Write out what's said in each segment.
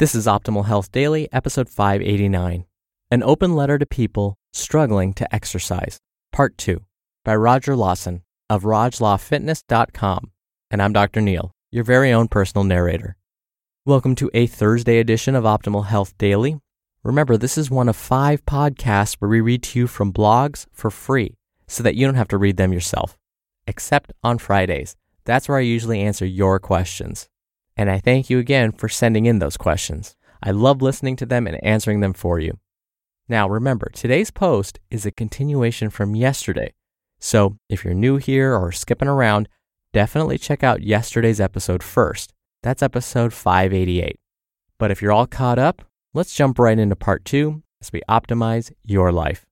This is Optimal Health Daily, episode 589 An Open Letter to People Struggling to Exercise, Part 2, by Roger Lawson of RogLawFitness.com. And I'm Dr. Neil, your very own personal narrator. Welcome to a Thursday edition of Optimal Health Daily. Remember, this is one of five podcasts where we read to you from blogs for free so that you don't have to read them yourself, except on Fridays. That's where I usually answer your questions. And I thank you again for sending in those questions. I love listening to them and answering them for you. Now, remember, today's post is a continuation from yesterday. So if you're new here or skipping around, definitely check out yesterday's episode first. That's episode 588. But if you're all caught up, let's jump right into part two as we optimize your life.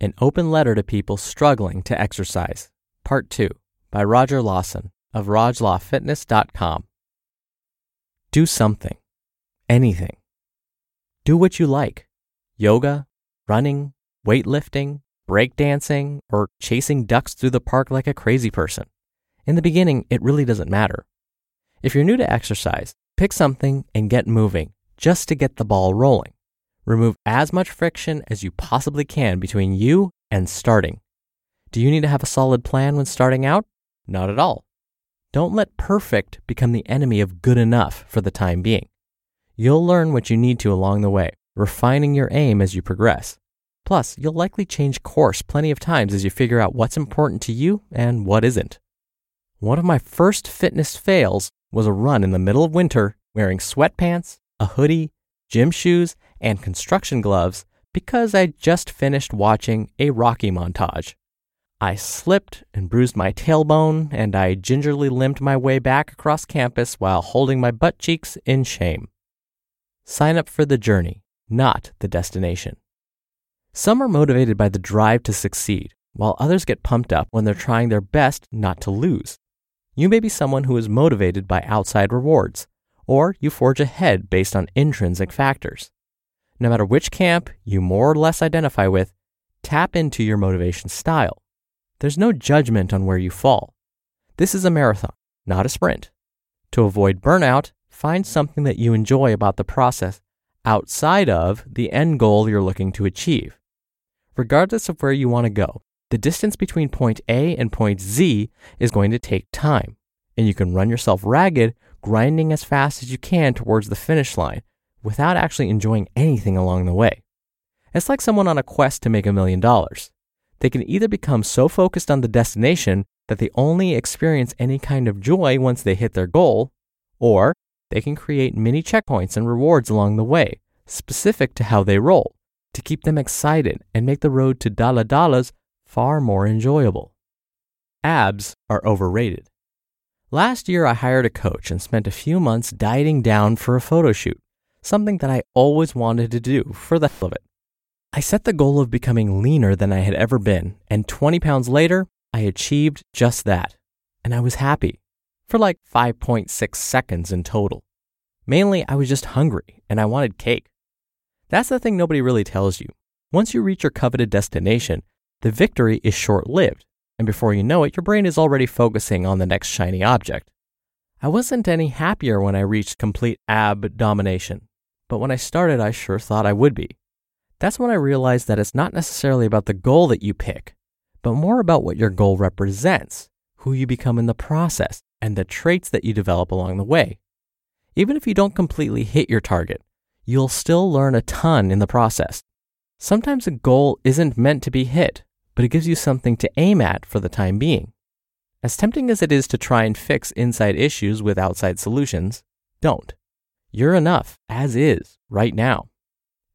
An open letter to people struggling to exercise, part two by Roger Lawson of RogLawFitness.com. Do something, anything. Do what you like yoga, running, weightlifting, breakdancing, or chasing ducks through the park like a crazy person. In the beginning, it really doesn't matter. If you're new to exercise, pick something and get moving just to get the ball rolling. Remove as much friction as you possibly can between you and starting. Do you need to have a solid plan when starting out? Not at all. Don't let perfect become the enemy of good enough for the time being. You'll learn what you need to along the way, refining your aim as you progress. Plus, you'll likely change course plenty of times as you figure out what's important to you and what isn't. One of my first fitness fails was a run in the middle of winter wearing sweatpants, a hoodie, gym shoes, and construction gloves because I just finished watching a Rocky montage. I slipped and bruised my tailbone, and I gingerly limped my way back across campus while holding my butt cheeks in shame. Sign up for the journey, not the destination. Some are motivated by the drive to succeed, while others get pumped up when they're trying their best not to lose. You may be someone who is motivated by outside rewards, or you forge ahead based on intrinsic factors. No matter which camp you more or less identify with, tap into your motivation style. There's no judgment on where you fall. This is a marathon, not a sprint. To avoid burnout, find something that you enjoy about the process outside of the end goal you're looking to achieve. Regardless of where you want to go, the distance between point A and point Z is going to take time, and you can run yourself ragged grinding as fast as you can towards the finish line without actually enjoying anything along the way. It's like someone on a quest to make a million dollars they can either become so focused on the destination that they only experience any kind of joy once they hit their goal, or they can create mini checkpoints and rewards along the way, specific to how they roll, to keep them excited and make the road to Dala Dalas far more enjoyable. Abs are overrated. Last year, I hired a coach and spent a few months dieting down for a photo shoot, something that I always wanted to do for the hell of it. I set the goal of becoming leaner than I had ever been, and 20 pounds later, I achieved just that. And I was happy for like 5.6 seconds in total. Mainly, I was just hungry and I wanted cake. That's the thing nobody really tells you. Once you reach your coveted destination, the victory is short lived, and before you know it, your brain is already focusing on the next shiny object. I wasn't any happier when I reached complete ab domination, but when I started, I sure thought I would be. That's when I realized that it's not necessarily about the goal that you pick, but more about what your goal represents, who you become in the process, and the traits that you develop along the way. Even if you don't completely hit your target, you'll still learn a ton in the process. Sometimes a goal isn't meant to be hit, but it gives you something to aim at for the time being. As tempting as it is to try and fix inside issues with outside solutions, don't. You're enough as is right now.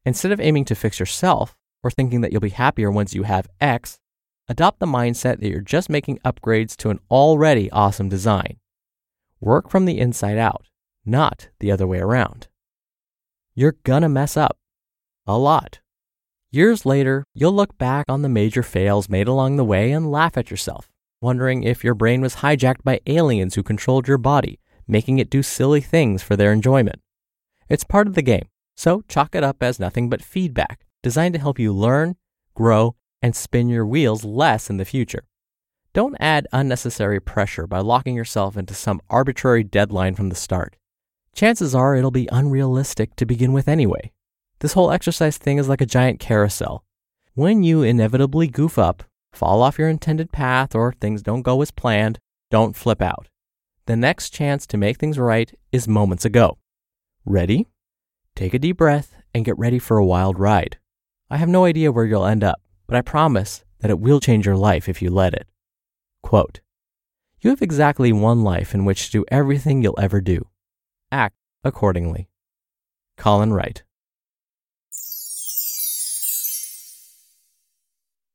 Instead of aiming to fix yourself or thinking that you'll be happier once you have X, adopt the mindset that you're just making upgrades to an already awesome design. Work from the inside out, not the other way around. You're gonna mess up. A lot. Years later, you'll look back on the major fails made along the way and laugh at yourself, wondering if your brain was hijacked by aliens who controlled your body, making it do silly things for their enjoyment. It's part of the game, so chalk it up as nothing but feedback designed to help you learn, grow, and spin your wheels less in the future. Don't add unnecessary pressure by locking yourself into some arbitrary deadline from the start. Chances are it'll be unrealistic to begin with anyway. This whole exercise thing is like a giant carousel. When you inevitably goof up, fall off your intended path, or things don't go as planned, don't flip out. The next chance to make things right is moments ago. Ready? Take a deep breath and get ready for a wild ride. I have no idea where you'll end up, but I promise that it will change your life if you let it. Quote You have exactly one life in which to do everything you'll ever do. Act accordingly. Colin Wright.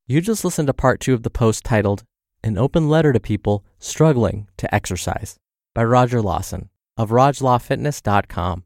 You just listened to part two of the post titled An Open Letter to People Struggling to Exercise by Roger Lawson of RogLawFitness.com.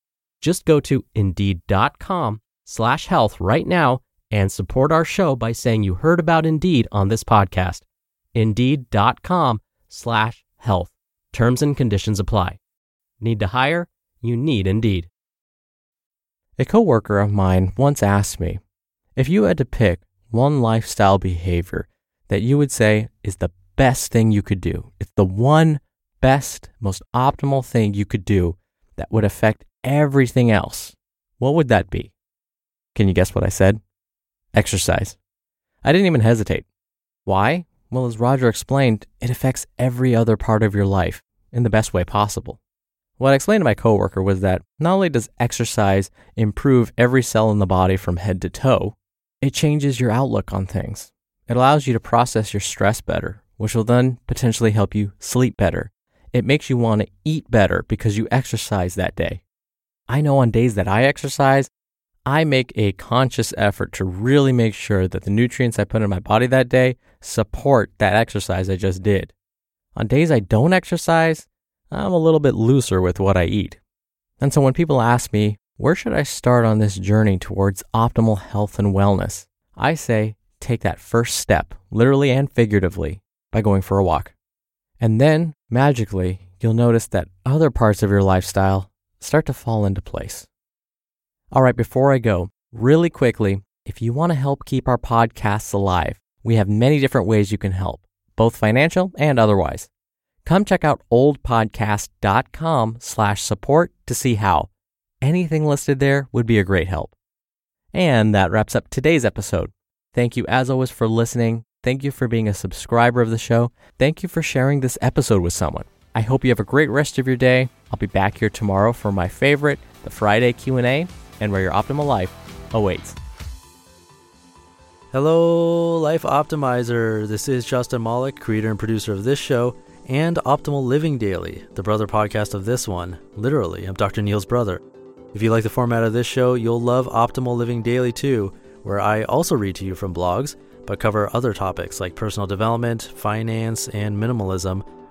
Just go to indeed.com slash health right now and support our show by saying you heard about Indeed on this podcast. Indeed.com slash health. Terms and conditions apply. Need to hire? You need Indeed. A coworker of mine once asked me if you had to pick one lifestyle behavior that you would say is the best thing you could do. It's the one best, most optimal thing you could do that would affect everything else. What would that be? Can you guess what I said? Exercise. I didn't even hesitate. Why? Well, as Roger explained, it affects every other part of your life in the best way possible. What I explained to my coworker was that not only does exercise improve every cell in the body from head to toe, it changes your outlook on things. It allows you to process your stress better, which will then potentially help you sleep better. It makes you want to eat better because you exercise that day. I know on days that I exercise, I make a conscious effort to really make sure that the nutrients I put in my body that day support that exercise I just did. On days I don't exercise, I'm a little bit looser with what I eat. And so when people ask me, where should I start on this journey towards optimal health and wellness? I say, take that first step, literally and figuratively, by going for a walk. And then, magically, you'll notice that other parts of your lifestyle start to fall into place. All right, before I go, really quickly, if you want to help keep our podcasts alive, we have many different ways you can help, both financial and otherwise. Come check out oldpodcast.com slash support to see how. Anything listed there would be a great help. And that wraps up today's episode. Thank you as always for listening. Thank you for being a subscriber of the show. Thank you for sharing this episode with someone. I hope you have a great rest of your day. I'll be back here tomorrow for my favorite, the Friday Q&A, and where your optimal life awaits. Hello, Life Optimizer. This is Justin Malik, creator and producer of this show and Optimal Living Daily, the brother podcast of this one. Literally, I'm Dr. Neil's brother. If you like the format of this show, you'll love Optimal Living Daily too, where I also read to you from blogs, but cover other topics like personal development, finance, and minimalism